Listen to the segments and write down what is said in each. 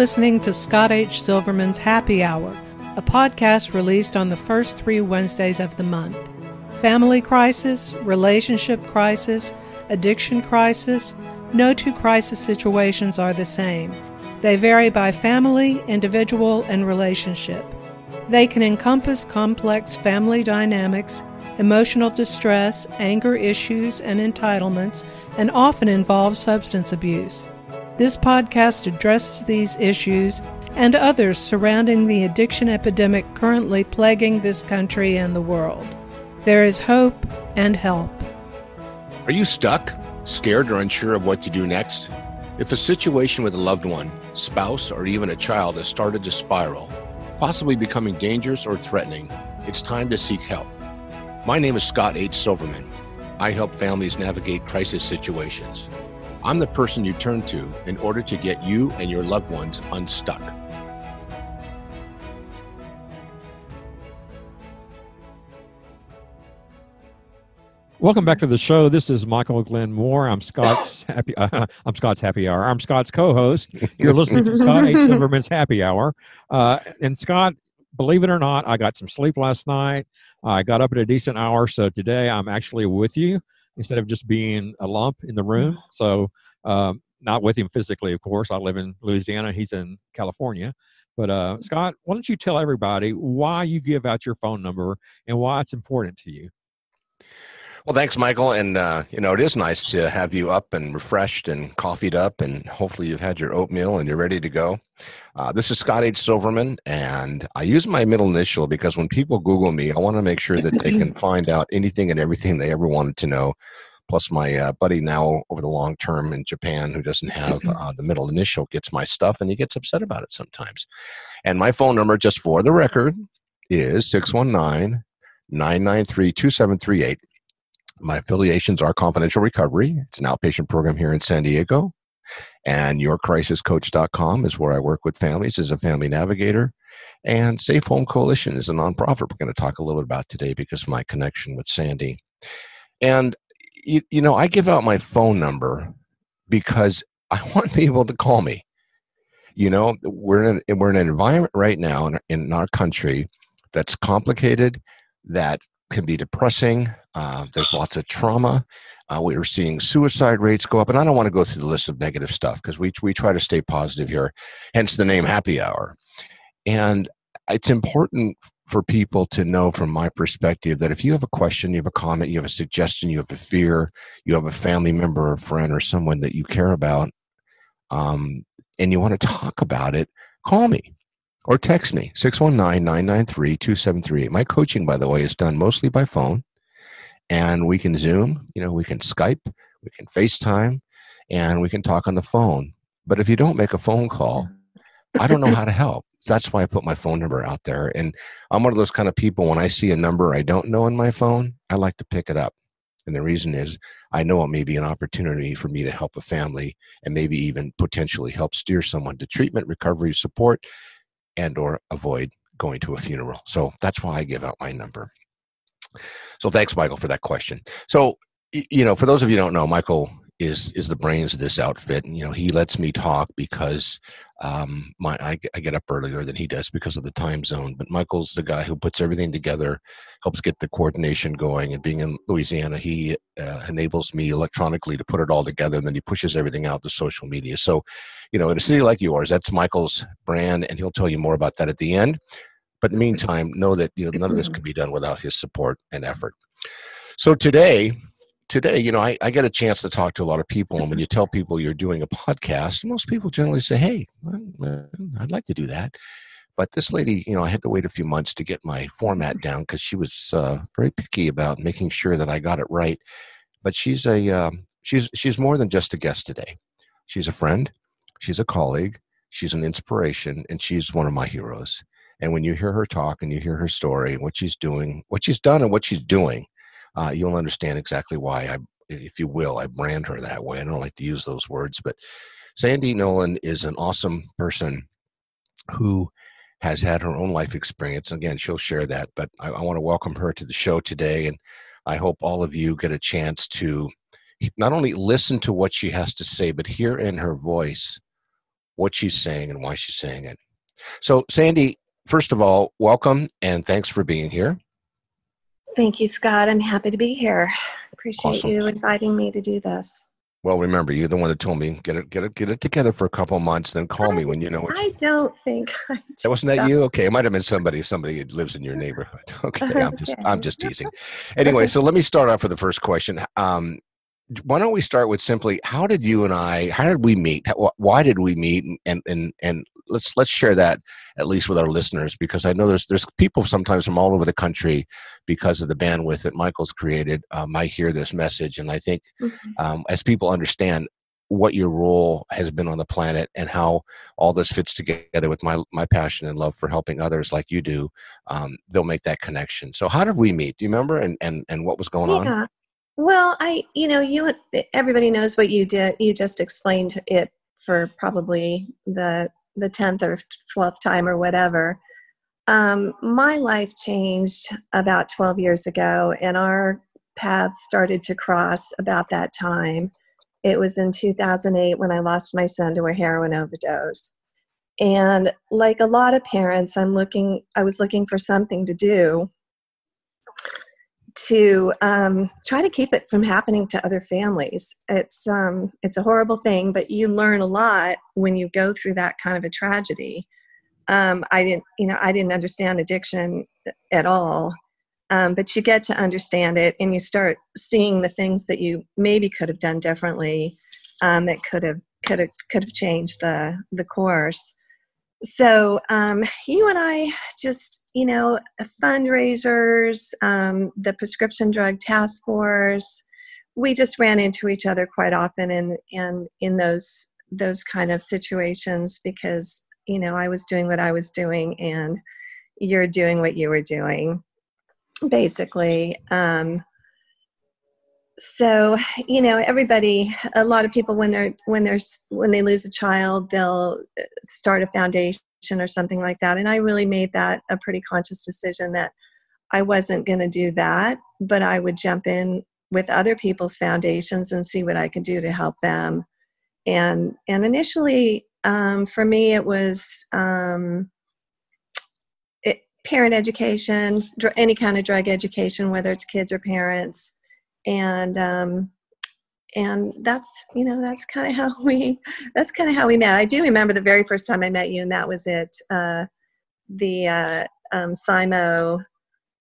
listening to Scott H. Silverman's Happy Hour, a podcast released on the first three Wednesdays of the month. Family crisis, relationship crisis, addiction crisis, no two crisis situations are the same. They vary by family, individual, and relationship. They can encompass complex family dynamics, emotional distress, anger issues, and entitlements, and often involve substance abuse. This podcast addresses these issues and others surrounding the addiction epidemic currently plaguing this country and the world. There is hope and help. Are you stuck, scared, or unsure of what to do next? If a situation with a loved one, spouse, or even a child has started to spiral, possibly becoming dangerous or threatening, it's time to seek help. My name is Scott H. Silverman. I help families navigate crisis situations. I'm the person you turn to in order to get you and your loved ones unstuck. Welcome back to the show. This is Michael Glenn Moore. I'm Scott's happy. Uh, I'm Scott's happy hour. I'm Scott's co-host. You're listening to Scott A. Silverman's happy hour. Uh, and Scott, believe it or not, I got some sleep last night. I got up at a decent hour, so today I'm actually with you instead of just being a lump in the room. So, um, not with him physically, of course. I live in Louisiana. He's in California. But uh, Scott, why don't you tell everybody why you give out your phone number and why it's important to you? Well, thanks, Michael. And, uh, you know, it is nice to have you up and refreshed and coffeeed up, and hopefully you've had your oatmeal and you're ready to go. Uh, this is Scott H. Silverman, and I use my middle initial because when people Google me, I want to make sure that they can find out anything and everything they ever wanted to know. Plus, my uh, buddy now over the long term in Japan who doesn't have uh, the middle initial gets my stuff and he gets upset about it sometimes. And my phone number, just for the record, is 619 993 2738. My affiliations are Confidential Recovery. It's an outpatient program here in San Diego. And YourCrisisCoach.com is where I work with families as a family navigator. And Safe Home Coalition is a nonprofit we're going to talk a little bit about today because of my connection with Sandy. And, you, you know, I give out my phone number because I want people to call me. You know, we're in, a, we're in an environment right now in, in our country that's complicated, that can be depressing. Uh, there's lots of trauma. Uh, we are seeing suicide rates go up, and I don't want to go through the list of negative stuff because we we try to stay positive here. Hence the name Happy Hour. And it's important for people to know from my perspective that if you have a question, you have a comment, you have a suggestion, you have a fear, you have a family member or friend or someone that you care about, um, and you want to talk about it, call me or text me 619-993-2738 my coaching by the way is done mostly by phone and we can zoom you know we can skype we can facetime and we can talk on the phone but if you don't make a phone call i don't know how to help that's why i put my phone number out there and i'm one of those kind of people when i see a number i don't know on my phone i like to pick it up and the reason is i know it may be an opportunity for me to help a family and maybe even potentially help steer someone to treatment recovery support and or avoid going to a funeral. So that's why I give out my number. So thanks, Michael, for that question. So you know, for those of you don't know, Michael is is the brains of this outfit. And, you know, he lets me talk because um, my I, I, get up earlier than he does because of the time zone. But Michael's the guy who puts everything together, helps get the coordination going. And being in Louisiana, he uh, enables me electronically to put it all together, and then he pushes everything out to social media. So, you know, in a city like yours, that's Michael's brand, and he'll tell you more about that at the end. But meantime, know that you know none of this could be done without his support and effort. So today, today, you know, I, I, get a chance to talk to a lot of people, and when you tell people you're doing a podcast, most people generally say, "Hey, I'd like to do that." But this lady, you know, I had to wait a few months to get my format down because she was uh, very picky about making sure that I got it right. But she's a uh, she's she's more than just a guest today. She's a friend, she's a colleague, she's an inspiration, and she's one of my heroes. And when you hear her talk and you hear her story, what she's doing, what she's done, and what she's doing, uh, you'll understand exactly why I, if you will, I brand her that way. I don't like to use those words, but Sandy Nolan is an awesome person who has had her own life experience. Again, she'll share that, but I, I want to welcome her to the show today, and I hope all of you get a chance to not only listen to what she has to say, but hear in her voice what she's saying and why she's saying it. So, Sandy, first of all, welcome and thanks for being here. Thank you, Scott. I'm happy to be here. Appreciate Awesome. you inviting me to do this. Well, remember, you're the one that told me get it, get it, get it together for a couple months, then call me when you know. What I don't think I that wasn't that you? Okay, it might have been somebody. Somebody that lives in your neighborhood. Okay, I'm just I'm just teasing. Anyway, so let me start off with the first question. Um, why don't we start with simply how did you and I how did we meet? How, why did we meet? And and and let's let's share that at least with our listeners because I know there's there's people sometimes from all over the country because of the bandwidth that Michael's created. Um, I hear this message, and I think Mhm. um, as people understand what your role has been on the planet and how all this fits together with my my passion and love for helping others like you do, um, they'll make that connection. So how did we meet? Do you remember? And and and what was going on? Well, I, you know, you, everybody knows what you did. You just explained it for probably the the tenth or twelfth time or whatever. Um, my life changed about twelve years ago, and our paths started to cross about that time. It was in 2008 when I lost my son to a heroin overdose. And like a lot of parents, I'm looking. I was looking for something to do to um, try to keep it from happening to other families. It's um, it's a horrible thing, but you learn a lot when you go through that kind of a tragedy. Um, I didn't, you know, I didn't understand addiction at all, um, but you get to understand it, and you start seeing the things that you maybe could have done differently, um, that could have could have could have changed the the course. So um, you and I just, you know, fundraisers, um, the prescription drug task force. We just ran into each other quite often, and and in those those kind of situations because you know I was doing what I was doing, and you're doing what you were doing, basically. Um, so you know everybody a lot of people when they're when they're when they lose a child they'll start a foundation or something like that. And i really made that a pretty conscious decision that i wasn't going to do that but i would jump in with other people's foundations and see what i could do to help them. And and initially um, for me it was um, it, parent education any kind of drug education whether it's kids or parents and um, and that's you know that's kind of how we that's kind of how we met. I do remember the very first time i met you and that was at uh, the uh, um, simo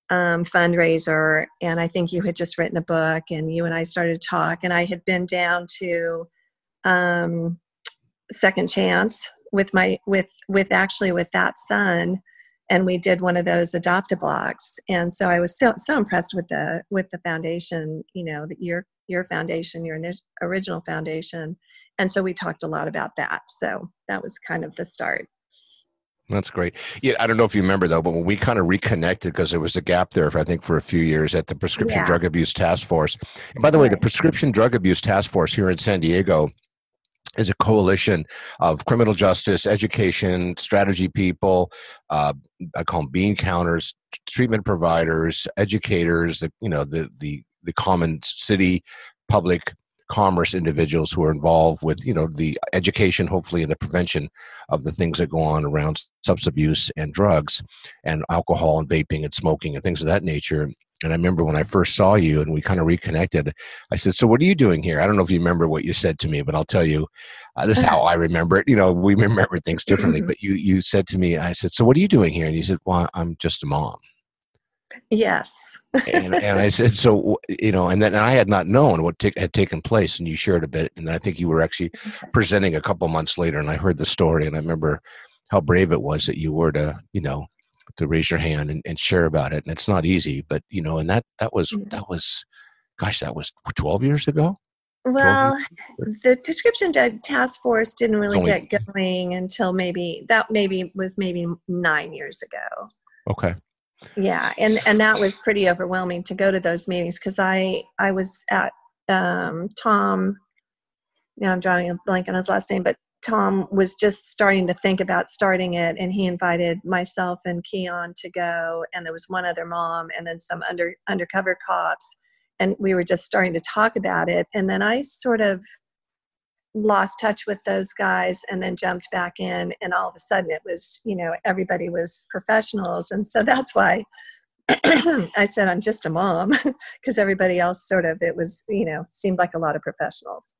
um, fundraiser and i think you had just written a book and you and i started to talk and i had been down to um, second chance with my with with actually with that son and we did one of those adopt a blocks and so i was so so impressed with the with the foundation you know that your your foundation your original foundation and so we talked a lot about that so that was kind of the start That's great. Yeah, I don't know if you remember though, but when we kind of reconnected because there was a gap there, for, I think, for a few years at the Prescription Yeah. Drug Abuse Task Force. And by the way, the Prescription Drug Abuse Task Force here in San Diego is a coalition of criminal justice, education, strategy people. Uh, I call them bean counters, treatment providers, educators. You know, the the the common city public commerce individuals who are involved with you know the education hopefully and the prevention of the things that go on around substance abuse and drugs and alcohol and vaping and smoking and things of that nature and i remember when i first saw you and we kind of reconnected i said so what are you doing here? I don't know if you remember what you said to me but i'll tell you uh, this is how i remember it you know we remember things differently. But you you said to me i said so what are you doing here? And you said well i'm just a mom. Yes. And, and I said, so you know, and then I had not known what ta- had taken place, and you shared a bit, and I think you were actually presenting a couple months later, and I heard the story, and I remember how brave it was that you were to, you know, to raise your hand and, and share about it, and it's not easy, but you know, and that that was Yeah. that was, gosh, that was twelve years ago. well the prescription drug task force didn't really Only- get going until maybe that maybe was maybe nine years ago Okay, yeah and and that was pretty overwhelming to go to those meetings because i i was at um tom now i'm drawing a blank on his last name but tom was just starting to think about starting it and he invited myself and keon to go and there was one other mom and then some under undercover cops and we were just starting to talk about it and then i sort of lost touch with those guys and then jumped back in and all of a sudden it was you know everybody was professionals and so that's why i said i'm just a mom because everybody else sort of it was you know seemed like a lot of professionals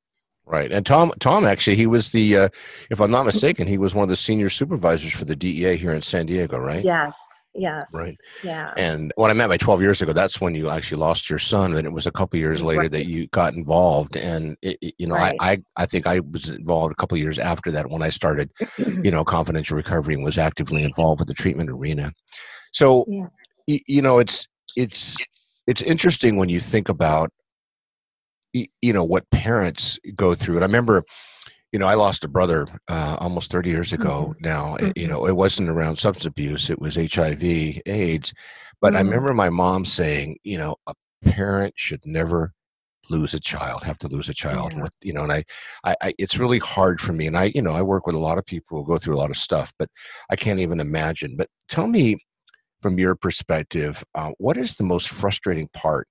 Right, and Tom, Tom actually, he was the, uh, if I'm not mistaken, he was one of the senior supervisors for the DEA here in San Diego, right? Yes, yes, Right. yeah, And when I met by 12 years ago, that's when you actually lost your son, and it was a couple years later Right. that you got involved. And it, it- you know, Right. I, I, I think I was involved a couple years after that when I started, you know, confidential recovery and was actively involved with the treatment arena. So, Yeah. y- you know, it's it's it's interesting when you think about you know what parents go through. And i remember you know i lost a brother uh, almost 30 years ago now. Uh, you know it wasn't around substance abuse it was hiv aids. But i Mhm. remember my mom saying you know a parent should never lose a child have to lose a child Yeah. with you know and I, I i it's really hard for me. And i you know i work with a lot of people who go through a lot of stuff but i can't even imagine. But tell me from your perspective uh, what is the most frustrating part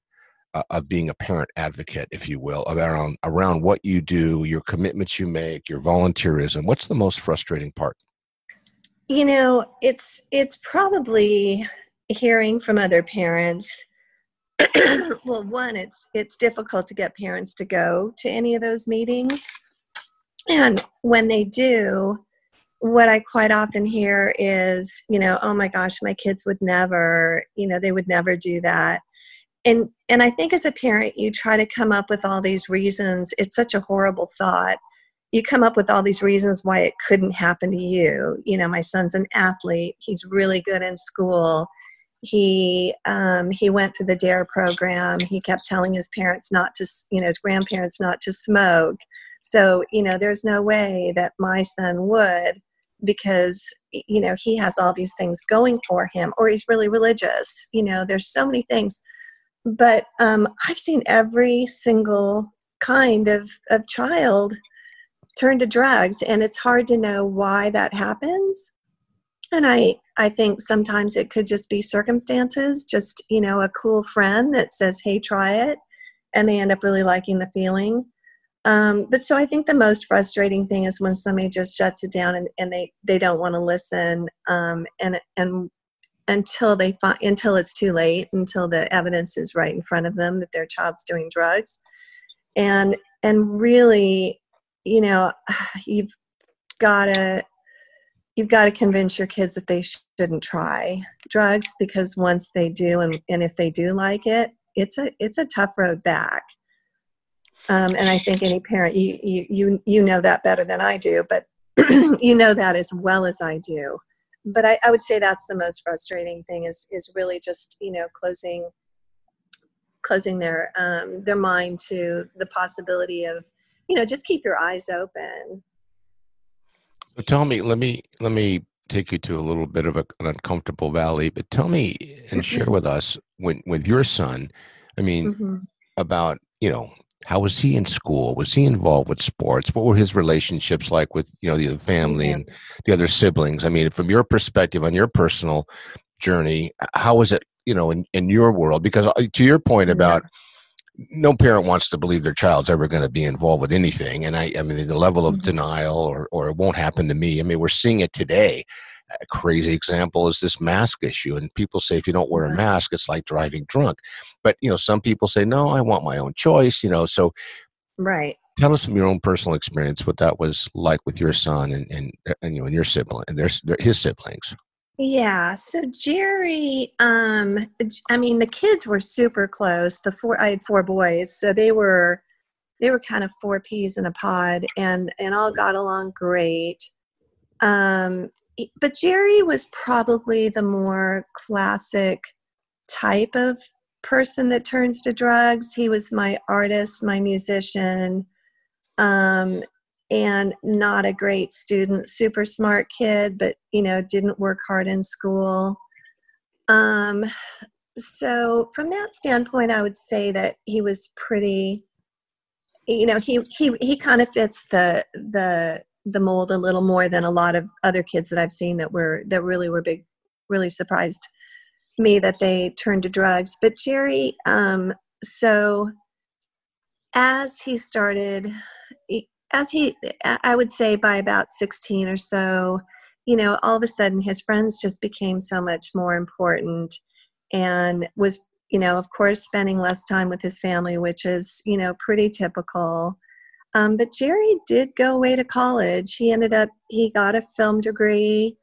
Uh, of being a parent advocate if you will around around what you do your commitments you make your volunteerism what's the most frustrating part? You know it's it's probably hearing from other parents. Well one it's it's difficult to get parents to go to any of those meetings. And when they do what i quite often hear is you know oh my gosh my kids would never you know they would never do that and and i think as a parent you try to come up with all these reasons. It's such a horrible thought. You come up with all these reasons why it couldn't happen to you. You know my son's an athlete. He's really good in school. He um, he went through the DARE program. He kept telling his parents not to you know his grandparents not to smoke. So you know there's no way that my son would because you know he has all these things going for him or he's really religious. You know there's so many things but um, i've seen every single kind of, of child turn to drugs and it's hard to know why that happens. And i i think sometimes it could just be circumstances just you know a cool friend that says hey try it and they end up really liking the feeling. Um, but so i think the most frustrating thing is when somebody just shuts it down and, and they they don't want to listen um, and and until they find until it's too late until the evidence is right in front of them that their child's doing drugs. And and really you know you've got to you've got to convince your kids that they shouldn't try drugs because once they do and, and if they do like it it's a it's a tough road back. Um, and i think any parent you, you you you know that better than i do but you know that as well as i do but I, I would say that's the most frustrating thing is is really just you know closing closing their um, their mind to the possibility of you know just keep your eyes open tell me, let me let me take you to a little bit of a, an uncomfortable valley, but tell me and share with us when with your son. I mean, Mhm. about you know how was he in school? Was he involved with sports? What were his relationships like with you know the family Mhm. and the other siblings? I mean, from your perspective on your personal journey, how was it? You know, in, in your world, because uh, to your point Yeah. about no parent wants to believe their child's ever going to be involved with anything and i i mean the level of Mhm. denial or or it won't happen to me i mean we're seeing it today a crazy example is this mask issue and people say if you don't wear a mask it's like driving drunk but you know some people say no i want my own choice you know so right tell us from your own personal experience what that was like with your son and and, and you know and your sibling and their, their his siblings Yeah, so Jerry, um, I mean, the kids were super close. The four, I had four boys, so they were, they were kind of four peas in a pod, and and all got along great. Um, but Jerry was probably the more classic type of person that turns to drugs. He was my artist, my musician, um, and not a great student, super smart kid, but you know, didn't work hard in school. Um, so from that standpoint, I would say that he was pretty. You know, he he he kind of fits the the the mold a little more than a lot of other kids that I've seen that were that really were big, really surprised me that they turned to drugs. But Jerry, um, so as he started as he, I would say by about 16 or so, you know, all of a sudden his friends just became so much more important and was, you know, of course, spending less time with his family, which is, you know, pretty typical. Um, but Jerry did go away to college. He ended up, he got a film degree.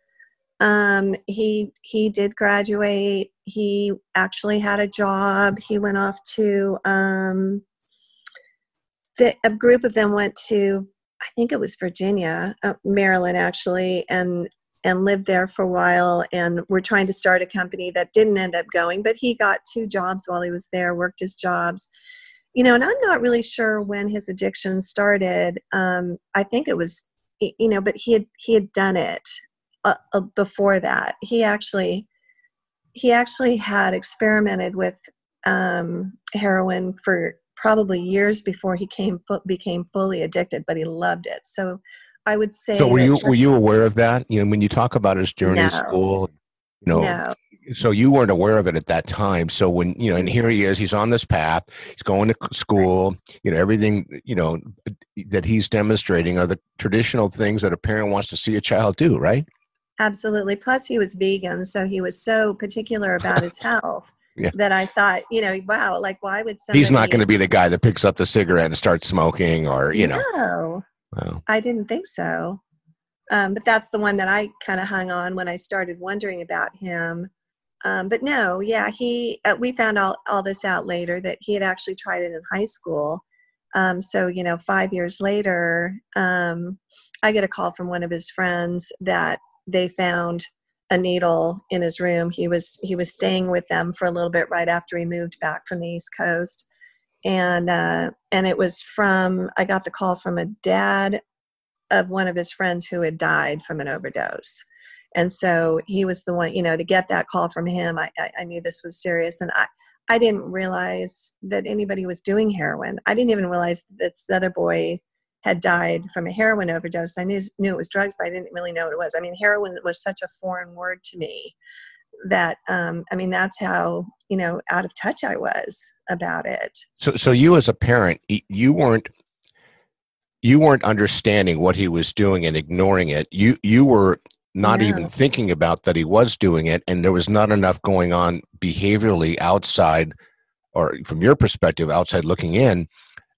Um, he he did graduate. He actually had a job. He went off to um, the, a group of them went to I think it was Virginia, uh, Maryland actually, and and lived there for a while. And we're trying to start a company that didn't end up going, but he got two jobs while he was there, worked his jobs. You know, and I'm not really sure when his addiction started. Um, I think it was, you know, but he had he had done it uh, uh, before that. He actually he actually had experimented with um, heroin for probably years before he came became fully addicted, but he loved it. So I would say. So were you were you aware of that? You know, when you talk about his journey no. to school, you know, no. So you weren't aware of it at that time. So when you know, and here he is, he's on this path. He's going to school. You know, everything you know that he's demonstrating are the traditional things that a parent wants to see a child do, right? Absolutely. Plus, he was vegan, so he was so particular about his health yeah. that I thought, you know, wow, like why would somebody? He's not going to be the guy that picks up the cigarette and starts smoking, or you know. No, wow. I didn't think so. Um, but that's the one that I kind of hung on when I started wondering about him. Um, but no, yeah, he. Uh, we found all all this out later that he had actually tried it in high school. Um, so you know, five years later, um, I get a call from one of his friends that they found a needle in his room. He was he was staying with them for a little bit right after he moved back from the East Coast, and uh, and it was from I got the call from a dad of one of his friends who had died from an overdose, and so he was the one you know to get that call from him. I I, I knew this was serious, and I. I didn't realize that anybody was doing heroin. I didn't even realize that this other boy had died from a heroin overdose. I knew, knew it was drugs, but I didn't really know what it was. I mean, heroin was such a foreign word to me that, um, I mean, that's how, you know, out of touch I was about it. So, so you as a parent, you weren't, you weren't understanding what he was doing and ignoring it. You, you were not no. even thinking about that he was doing it. And there was not enough going on behaviorally outside or from your perspective, outside looking in,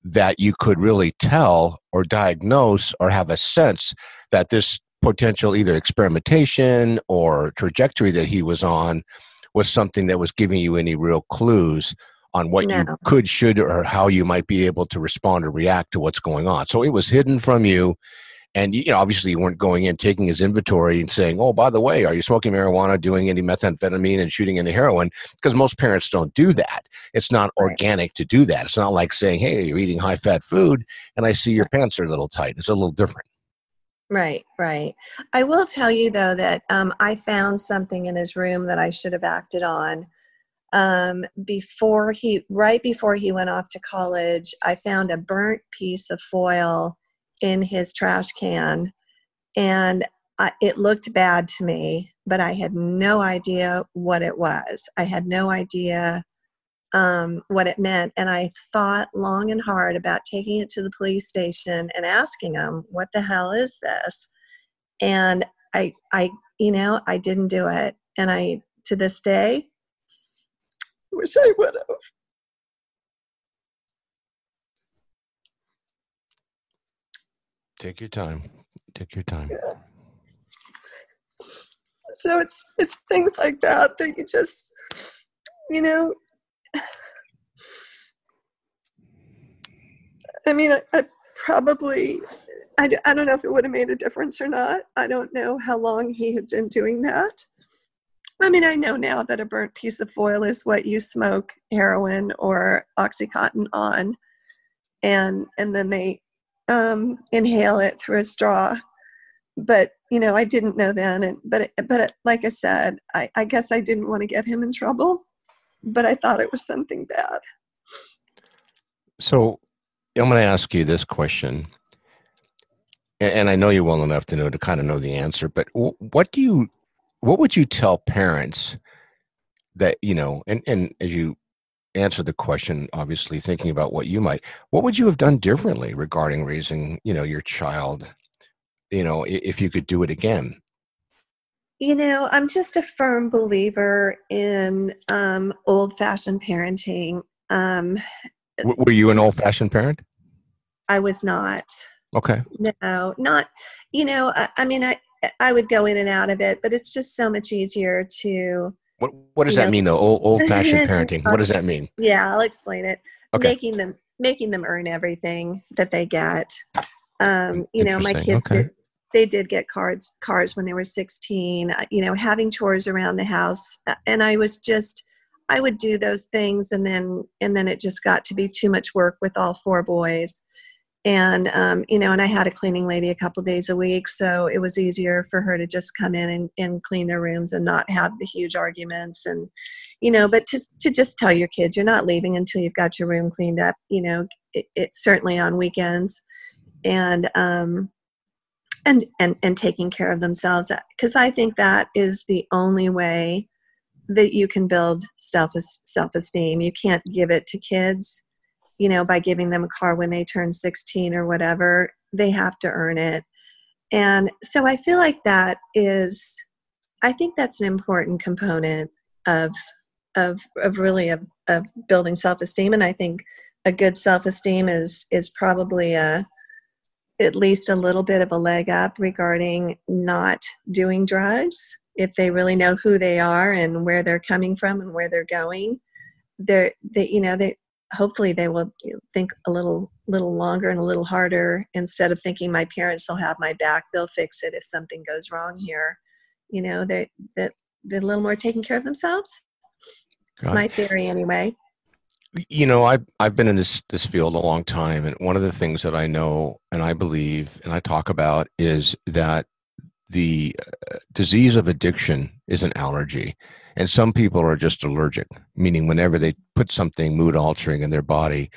that you could really tell or diagnose or have a sense that this potential either experimentation or trajectory that he was on was something that was giving you any real clues on what no. you could, should, or how you might be able to respond or react to what's going on. So it was hidden from you and you know, obviously, you weren't going in, taking his inventory, and saying, "Oh, by the way, are you smoking marijuana, doing any methamphetamine, and shooting any heroin?" Because most parents don't do that. It's not organic to do that. It's not like saying, "Hey, you're eating high-fat food, and I see your pants are a little tight." It's a little different. Right, right. I will tell you though that um, I found something in his room that I should have acted on um, before he, right before he went off to college. I found a burnt piece of foil in his trash can and I, it looked bad to me but i had no idea what it was. I had no idea um, what it meant and i thought long and hard about taking it to the police station and asking them what the hell is this? And i i you know i didn't do it. And i to this day wish i would have Take your time. Take your time. Yeah. So it's it's things like that that you just, you know. I mean, I, I probably, I, I don't know if it would have made a difference or not. I don't know how long he had been doing that. I mean, I know now that a burnt piece of foil is what you smoke heroin or oxycontin on, and and then they um, inhale it through a straw. But you know, I didn't know then, and but but like I said, I, I guess I didn't want to get him in trouble, but I thought it was something bad. So, I'm going to ask you this question, and I know you well enough to know to kind of know the answer. But what do you, what would you tell parents that you know, and and as you answer the question, obviously thinking about what you might, what would you have done differently regarding raising, you know, your child, you know, if you could do it again? You know, I'm just a firm believer in um, old fashioned parenting. Um, were you an old fashioned parent? I was not. Okay. No, not, you know, I, I mean, I, I would go in and out of it, but it's just so much easier to. What What does that know, mean, though? Old, old fashioned parenting. What does that mean? Yeah, I'll explain it. Okay. Making them making them earn everything that they get. Um, you know, my kids okay. did they did get cards cars when they were 16 uh, you know having chores around the house uh, and i was just i would do those things and then and then it just got to be too much work with all four boys and um, you know and i had a cleaning lady a couple days a week so it was easier for her to just come in and, and clean their rooms and not have the huge arguments and you know but to, to just tell your kids you're not leaving until you've got your room cleaned up you know it, it's certainly on weekends. And um, and and and taking care of themselves because i think that is the only way that you can build self self esteem you can't give it to kids you know by giving them a car when they turn 16 or whatever they have to earn it. And so i feel like that is i think that's an important component of of of really of, of building self-esteem. And i think a good self-esteem is is probably a at least a little bit of a leg up regarding not doing drugs. If they really know who they are and where they're coming from and where they're going they're they you know they hopefully they will think a little little longer and a little harder. Instead of thinking my parents will have my back they'll fix it if something goes wrong here you know they that they're a little more taking care of themselves. It's my theory anyway. You know i've i've been in this this field a long time and one of the things that i know and i believe and i talk about is that the uh, disease of addiction is an allergy and some people are just allergic meaning whenever they put something mood altering in their body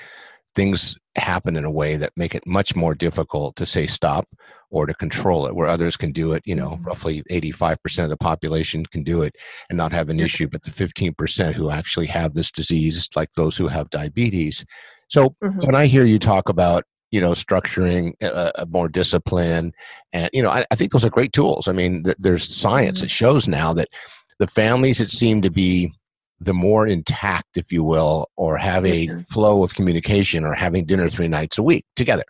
things happen in a way that make it much more difficult to say stop or to control it where others can do it you know mm-hmm. roughly 85% of the population can do it and not have an issue but the 15% who actually have this disease like those who have diabetes so mm-hmm. when i hear you talk about you know structuring a, more discipline and you know I, I, think those are great tools i mean th- there's science mm-hmm. that shows now that the families that seem to be the more intact, if you will, or have a mm-hmm. flow of communication or having dinner three nights a week together.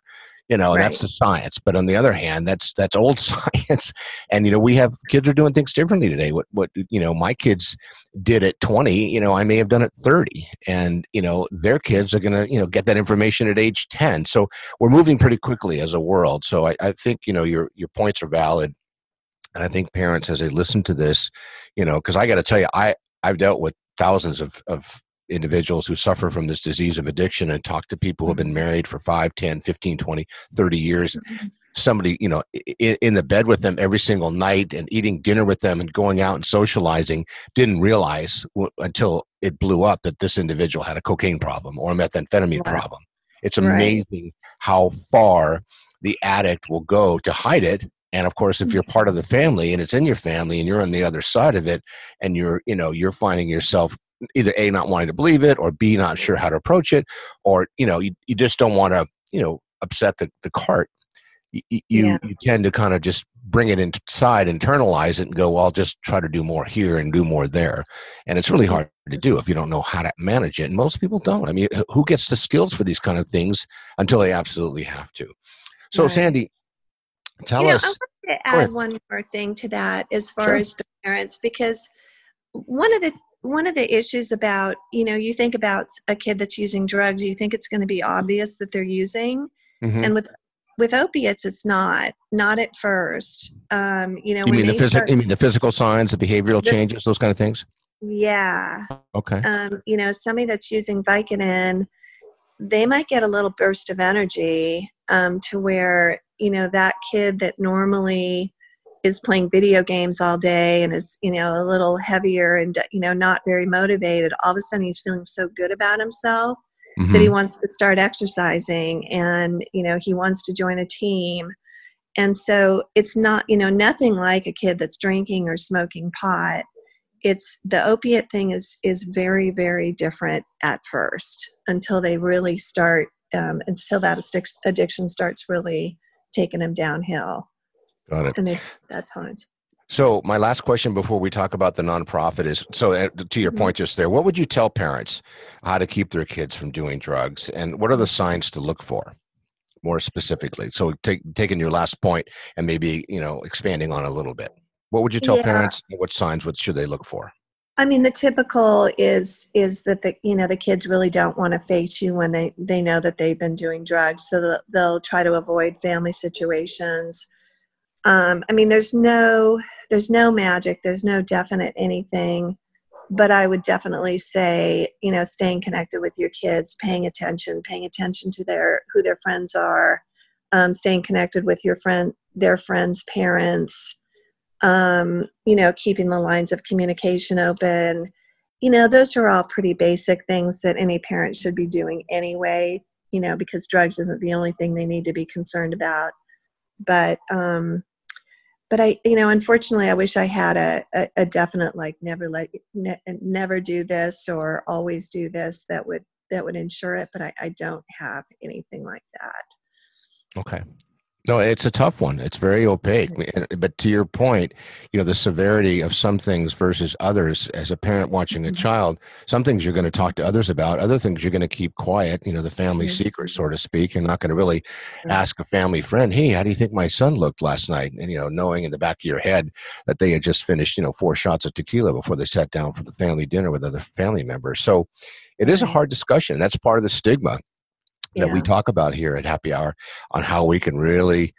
You know, right. that's the science. But on the other hand, that's that's old science. And you know, we have kids are doing things differently today. What what you know, my kids did at 20, you know, I may have done at 30. And, you know, their kids are gonna, you know, get that information at age 10. So we're moving pretty quickly as a world. So I, I think, you know, your your points are valid. And I think parents, as they listen to this, you know, because I got to tell you, I I've dealt with thousands of, of individuals who suffer from this disease of addiction and talk to people who have been mm-hmm. married for 5 10 15 20 30 years mm-hmm. somebody you know in, in, the bed with them every single night and eating dinner with them and going out and socializing didn't realize w- until it blew up that this individual had a cocaine problem or a methamphetamine problem it's amazing right. how far the addict will go to hide it and of course if you're part of the family and it's in your family and you're on the other side of it and you're you know you're finding yourself either a not wanting to believe it or b not sure how to approach it or you know you, you just don't want to you know upset the, the cart you, you, yeah. you tend to kind of just bring it inside internalize it and go well i'll just try to do more here and do more there and it's really hard to do if you don't know how to manage it and most people don't i mean who gets the skills for these kind of things until they absolutely have to so right. sandy Tell you know, us. I want to add one more thing to that as far sure. as the parents, because one of the one of the issues about you know you think about a kid that's using drugs, you think it's going to be obvious that they're using, mm-hmm. and with with opiates, it's not not at first. Um, you know, you mean the physical? You mean the physical signs, the behavioral the, changes, those kind of things? Yeah. Okay. Um, you know, somebody that's using Vicodin, they might get a little burst of energy um, to where you know that kid that normally is playing video games all day and is you know a little heavier and you know not very motivated all of a sudden he's feeling so good about himself mm-hmm. that he mm-hmm. wants to start exercising and you know he wants to join a team and so it's not you know nothing like a kid that's drinking or smoking pot it's the opiate thing is is very very different at first until they really start um, until that addiction starts really taking them downhill got it and they, that's hard so my last question before we talk about the nonprofit is so uh, to your mm-hmm. point just there what would you tell parents how to keep their kids from doing drugs and what are the signs to look for more specifically so take, taking your last point and maybe you know expanding on a little bit what would you tell yeah. parents? What signs? What should they look for? I mean, the typical is is that the you know the kids really don't want to face you when they they know that they've been doing drugs, so they'll, they'll try to avoid family situations. Um, I mean, there's no there's no magic, there's no definite anything, but I would definitely say you know staying connected with your kids, paying attention, paying attention to their who their friends are, um, staying connected with your friend their friends' parents um, you know, keeping the lines of communication open. You know, those are all pretty basic things that any parent should be doing anyway, you know, because drugs isn't the only thing they need to be concerned about. But, um, but I, you know, unfortunately, I wish I had a, a, a definite like never let, ne- never do this or always do this that would that would ensure it. But I, I don't have anything like that. Okay. No, it's a tough one. It's very opaque. But to your point, you know, the severity of some things versus others, as a parent watching a mm-hmm. child, some things you're going to talk to others about, other things you're going to keep quiet, you know, the family mm-hmm. secret, so to speak. You're not going to really ask a family friend, hey, how do you think my son looked last night? And, you know, knowing in the back of your head that they had just finished, you know, four shots of tequila before they sat down for the family dinner with other family members. So it is a hard discussion. That's part of the stigma that yeah. we talk about here at Happy Hour on how we can really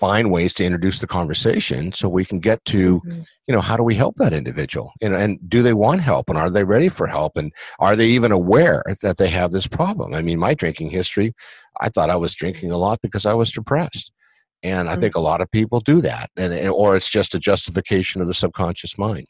find ways to introduce the conversation so we can get to mm-hmm. you know how do we help that individual you know and do they want help and are they ready for help and are they even aware that they have this problem i mean my drinking history i thought i was drinking a lot because i was depressed and i mm-hmm. think a lot of people do that and or it's just a justification of the subconscious mind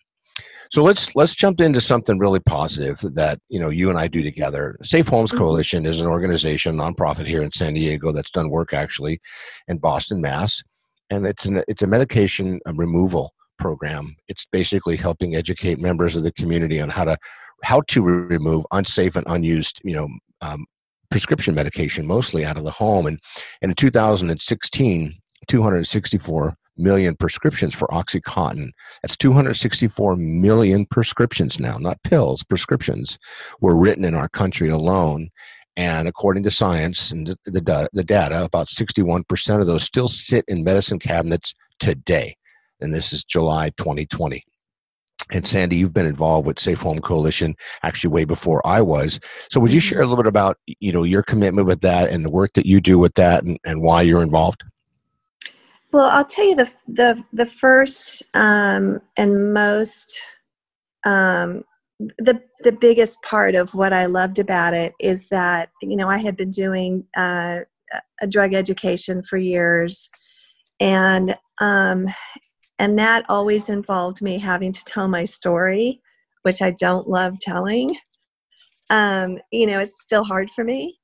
so let's let's jump into something really positive that you know you and I do together. Safe Homes mm-hmm. Coalition is an organization, nonprofit here in San Diego that's done work actually in Boston, Mass, and it's an it's a medication removal program. It's basically helping educate members of the community on how to how to remove unsafe and unused you know um, prescription medication, mostly out of the home. And, and in 2016, 264 million prescriptions for Oxycontin. That's 264 million prescriptions now, not pills, prescriptions were written in our country alone. And according to science and the, the, the data, about 61% of those still sit in medicine cabinets today. And this is July 2020. And Sandy, you've been involved with Safe Home Coalition actually way before I was. So would you mm-hmm. share a little bit about you know your commitment with that and the work that you do with that and, and why you're involved? Well, I'll tell you the the the first um, and most um, the the biggest part of what I loved about it is that you know I had been doing uh, a drug education for years, and um, and that always involved me having to tell my story, which I don't love telling. Um, you know, it's still hard for me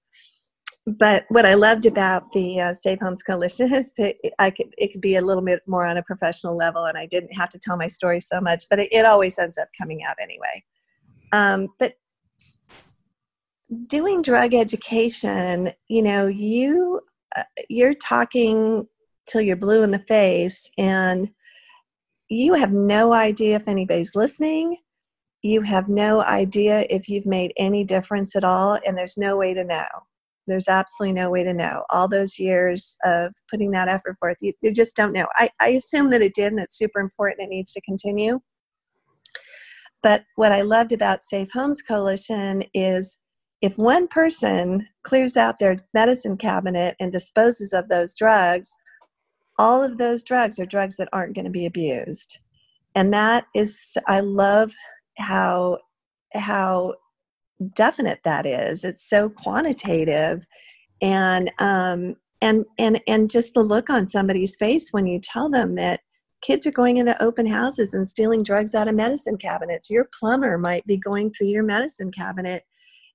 but what I loved about the uh, Safe Homes Coalition is that I could it could be a little bit more on a professional level, and I didn't have to tell my story so much. But it, it always ends up coming out anyway. Um, but doing drug education, you know, you uh, you're talking till you're blue in the face, and you have no idea if anybody's listening. You have no idea if you've made any difference at all, and there's no way to know there's absolutely no way to know. All those years of putting that effort forth, you, you just don't know. I, I assume that it did, and it's super important. It needs to continue. But what I loved about Safe Homes Coalition is if one person clears out their medicine cabinet and disposes of those drugs, all of those drugs are drugs that aren't going to be abused. And that is, I love how how definite that is. It's so quantitative, and um, and and and just the look on somebody's face when you tell them that kids are going into open houses and stealing drugs out of medicine cabinets. Your plumber might be going through your medicine cabinet.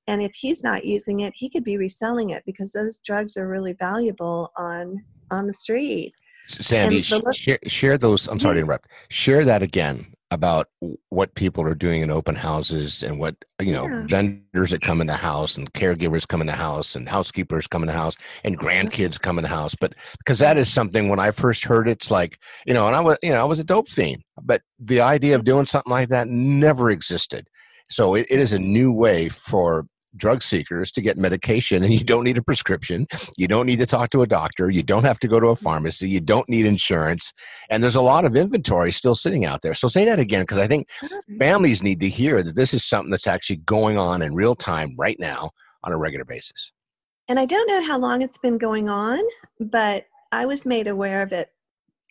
And if he's not using it, he could be reselling it because those drugs are really valuable on on the street. Sandy, share, share those. I'm sorry to interrupt. Share that again about what people are doing in open houses and what you know Yeah. vendors that come in the house and caregivers come in the house and housekeepers come in the house and grandkids come in the house. But because that is something when i first heard it's like you know and i was you know i was a dope fiend but the idea of doing something like that never existed. So it, it is a new way for drug seekers to get medication and you don't need a prescription. You don't need to talk to a doctor. You don't have to go to a pharmacy. You don't need insurance. And there's a lot of inventory still sitting out there. So say that again because i think families need to hear that this is something that's actually going on in real time right now on a regular basis. And I don't know how long it's been going on, but I was made aware of it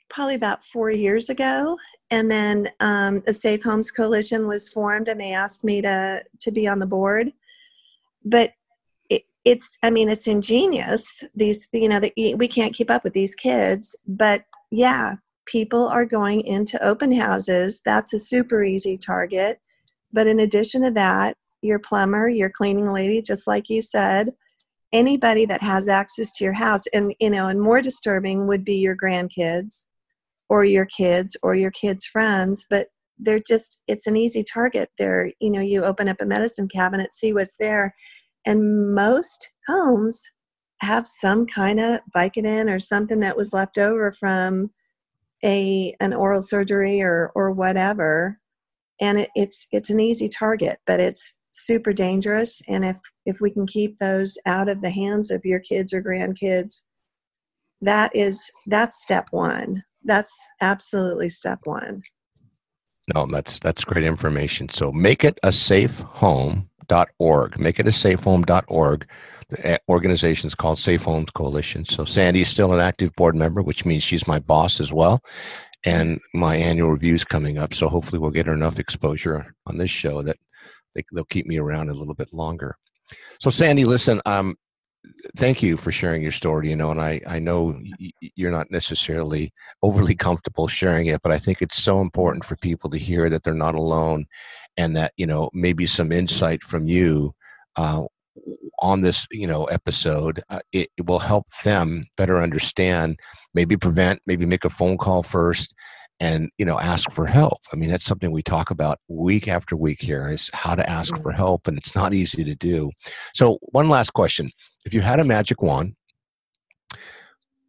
probably about four years ago. And then um, the Safe Homes Coalition was formed, and they asked me to to be on the board. But it, it's, I mean, it's ingenious. These, you know, that we can't keep up with these kids. But yeah, people are going into open houses. That's a super easy target. But in addition to that, your plumber, your cleaning lady, just like you said, anybody that has access to your house and you know and more disturbing would be your grandkids or your kids or your kids friends but they're just it's an easy target. They're you know you open up a medicine cabinet see what's there. And most homes have some kind of vicodin or something that was left over from a an oral surgery or or whatever. And it, it's it's an easy target but it's super dangerous. And if if we can keep those out of the hands of your kids or grandkids that is that's step one. That's absolutely step one no that's that's great information. So make it a safe home.org make it a safe home.org the organization is called safe homes coalition. So sandy's still an active board member which means she's my boss as well. And my annual review is coming up. So hopefully we'll get her enough exposure on this show that they, they'll keep me around a little bit longer. So sandy listen um thank you for sharing your story you know and i i know you're not necessarily overly comfortable sharing it but i think it's so important for people to hear that they're not alone and that you know maybe some insight from you uh, on this you know episode uh, it, it will help them better understand maybe prevent maybe make a phone call first and you know ask for help. I mean that's something we talk about week after week here is how to ask for help and it's not easy to do. So one last question. If you had a magic wand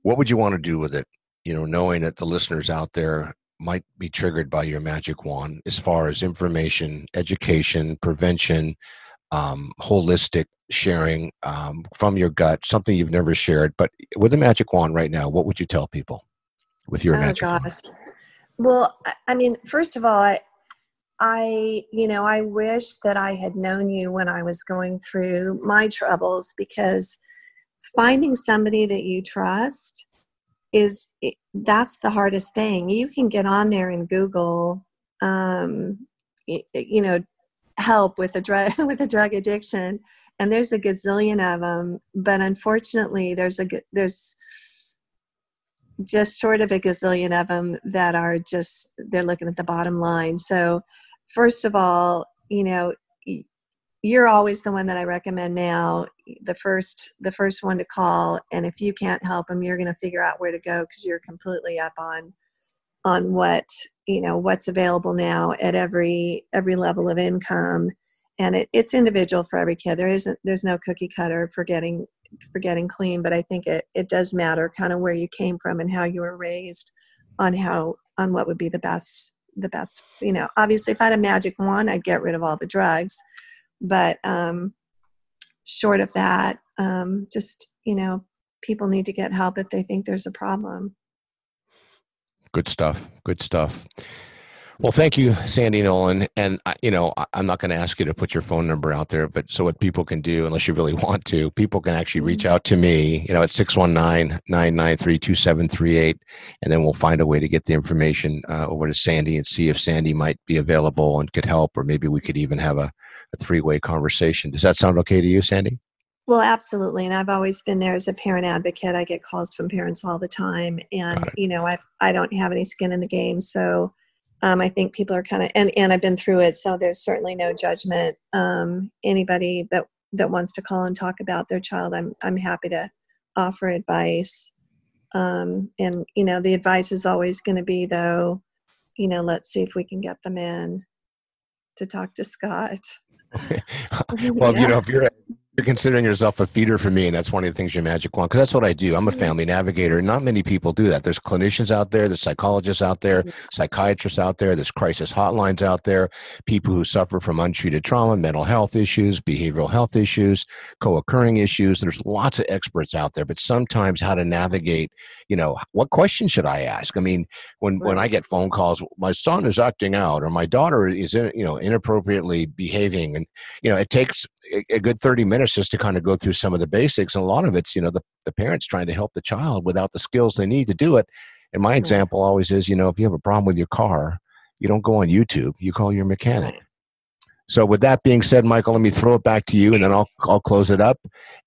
what would you want to do with it? You know knowing that the listeners out there might be triggered by your magic wand as far as information education prevention um, holistic sharing um, from your gut something you've never shared but with a magic wand right now what would you tell people with your oh magic gosh. wand well I- mean first of all i i you know i wish that i had known you when i was going through my troubles because finding somebody that you trust is that's the hardest thing. You can get on there and google um, you know help with a drug with a drug addiction and there's a gazillion of them but unfortunately there's a there's just sort of a gazillion of them that are just they're looking at the bottom line. So first of all you know you're always the one that i recommend now the first the first one to call and if you can't help them you're going to figure out where to go because you're completely up on on what you know what's available now at every every level of income. And it, it's individual for every kid. There isn't there's no cookie cutter for getting for getting clean but i think it, it does matter kind of where you came from and how you were raised on how on what would be the best the best you know obviously if i had a magic wand i'd get rid of all the drugs but um short of that um just you know people need to get help if they think there's a problem Good stuff. Good stuff. Well, thank you, Sandy Nolan. And you know, I'm not going to ask you to put your phone number out there, but so what people can do, unless you really want to, people can actually reach out to me. You know, at 619-993-2738, and then we'll find a way to get the information uh, over to Sandy and see if Sandy might be available and could help, or maybe we could even have a, a three-way conversation. Does that sound okay to you, Sandy? Well, absolutely, and I've always been there as a parent advocate. I get calls from parents all the time, and you know, I I don't have any skin in the game, so um, I think people are kind of and and I've been through it, so there's certainly no judgment. Um, anybody that that wants to call and talk about their child, I'm I'm happy to offer advice. Um, and you know, the advice is always going to be though, you know, let's see if we can get them in to talk to Scott. well, yeah. you know, if you're you're considering yourself a feeder for me, and that's one of the things your magic wand, because that's what I do. I'm a family navigator. And not many people do that. There's clinicians out there, there's psychologists out there, psychiatrists out there, there's crisis hotlines out there, people who suffer from untreated trauma, mental health issues, behavioral health issues, co-occurring issues. There's lots of experts out there, but sometimes how to navigate, you know, what questions should I ask? I mean, when when I get phone calls, my son is acting out, or my daughter is, you know, inappropriately behaving, and you know, it takes a good 30 minutes just to kind of go through some of the basics. And a lot of it's, you know, the, the parents trying to help the child without the skills they need to do it. And my example always is, you know, if you have a problem with your car, you don't go on YouTube, you call your mechanic. So, with that being said, Michael, let me throw it back to you, and then I'll I'll close it up.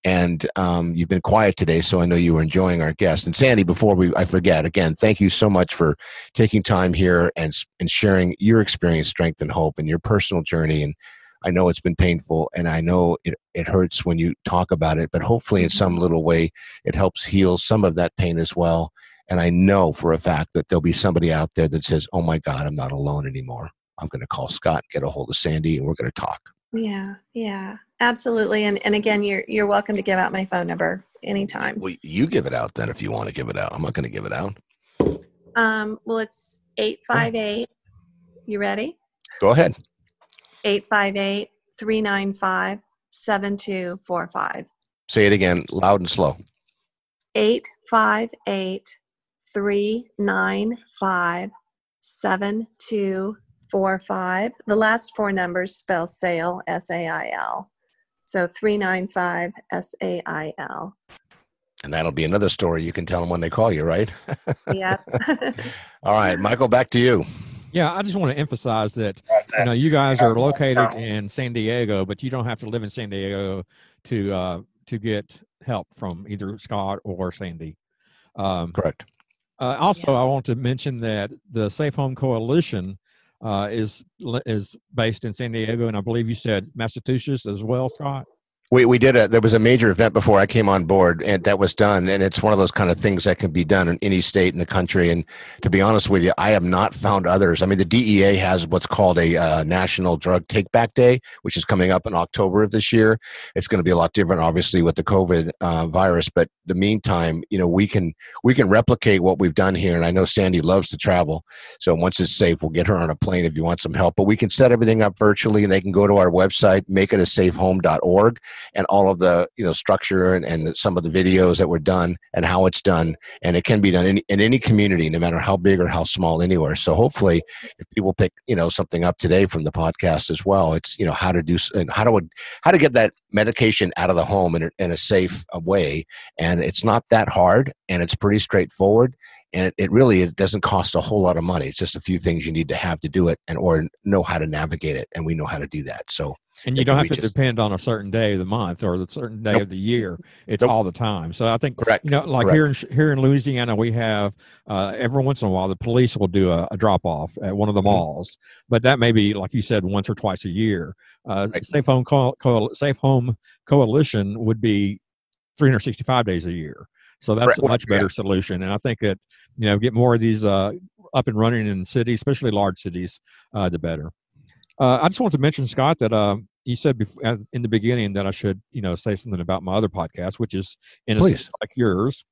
And um, you've been quiet today, so I know you were enjoying our guest. And Sandy, before we I forget, again, thank you so much for taking time here and and sharing your experience, strength, and hope, and your personal journey. And I know it's been painful and I know it, it hurts when you talk about it, but hopefully in some mm-hmm. little way it helps heal some of that pain as well. And I know for a fact that there'll be somebody out there that says, Oh my God, I'm not alone anymore. I'm going to call Scott, get a hold of Sandy, and we're going to talk. Yeah, yeah, absolutely. And and again, you're you're welcome to give out my phone number anytime. Well, you give it out then if you want to give it out. I'm not going to give it out. Um, well, it's eight five eight. You ready? Go ahead. 858 395 7245. Say it again, loud and slow. 858 395 7245. The last four numbers spell SAIL, S A I L. So 395 S A I L. And that'll be another story you can tell them when they call you, right? yeah. All right, Michael, back to you. Yeah, I just want to emphasize that you know you guys are located in San Diego, but you don't have to live in San Diego to uh, to get help from either Scott or Sandy. Um, Correct. Uh, also, yeah. I want to mention that the Safe Home Coalition uh, is is based in San Diego, and I believe you said Massachusetts as well, Scott. We, we did a there was a major event before I came on board and that was done and it's one of those kind of things that can be done in any state in the country and to be honest with you I have not found others. I mean the DEA has what's called a uh, national drug take back day which is coming up in October of this year. It's going to be a lot different obviously with the COVID uh, virus but the meantime you know we can we can replicate what we've done here and I know Sandy loves to travel so once it's safe we'll get her on a plane if you want some help but we can set everything up virtually and they can go to our website make it a safehome.org and all of the you know structure and, and some of the videos that were done and how it's done. And it can be done in, in any community no matter how big or how small anywhere. So hopefully if people pick you know something up today from the podcast as well it's you know how to do and how to how to get that medication out of the home in a, in a safe uh, way. And it's not that hard and it's pretty straightforward and it, it really it doesn't cost a whole lot of money. It's just a few things you need to have to do it and or know how to navigate it and we know how to do that. So and you don't have to depend on a certain day of the month or a certain day nope. of the year. It's nope. all the time. So I think, Correct. you know, like Correct. here in here in Louisiana, we have uh, every once in a while the police will do a, a drop off at one of the mm-hmm. malls, but that may be like you said once or twice a year. Uh, right. Safe Home Co- Co- Safe Home Coalition would be 365 days a year. So that's right. a much better yeah. solution. And I think that you know get more of these uh, up and running in cities, especially large cities, uh, the better. Uh, I just want to mention, Scott, that uh, you said before, in the beginning that I should, you know, say something about my other podcast, which is In a City Like Yours.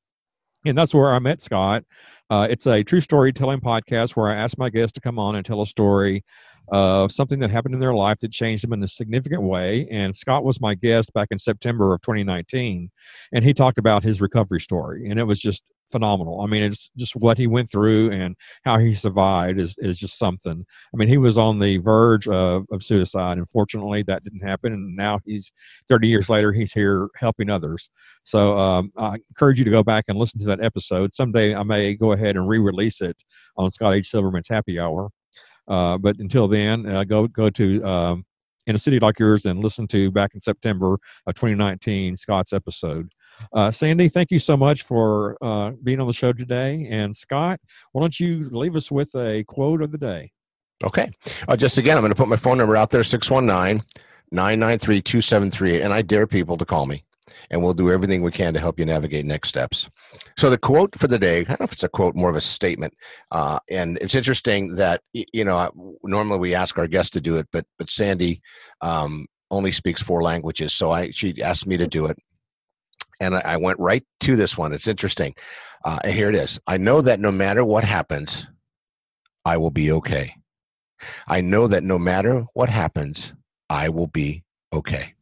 And that's where I met Scott. Uh, it's a true storytelling podcast where I ask my guests to come on and tell a story of something that happened in their life that changed them in a significant way. And Scott was my guest back in September of 2019, and he talked about his recovery story, and it was just phenomenal. I mean, it's just what he went through and how he survived is, is just something. I mean, he was on the verge of, of suicide. Unfortunately, that didn't happen. And now he's 30 years later, he's here helping others. So um, I encourage you to go back and listen to that episode. Someday I may go ahead and re release it on Scott H. Silverman's Happy Hour. Uh, but until then, uh, go go to um, in a city like yours and listen to back in September of 2019 Scott's episode. Uh, Sandy, thank you so much for uh, being on the show today. And Scott, why don't you leave us with a quote of the day? Okay. Uh, just again, I'm going to put my phone number out there 619 993 2738. And I dare people to call me. and we'll do everything we can to help you navigate next steps. So the quote for the day, I don't know if it's a quote, more of a statement, uh, and it's interesting that you know normally we ask our guests to do it, but but Sandy um, only speaks four languages, so I she asked me to do it, and I, went right to this one. It's interesting. Uh, and here it is I know that no matter what happens, I will be okay. I know that no matter what happens, I will be okay.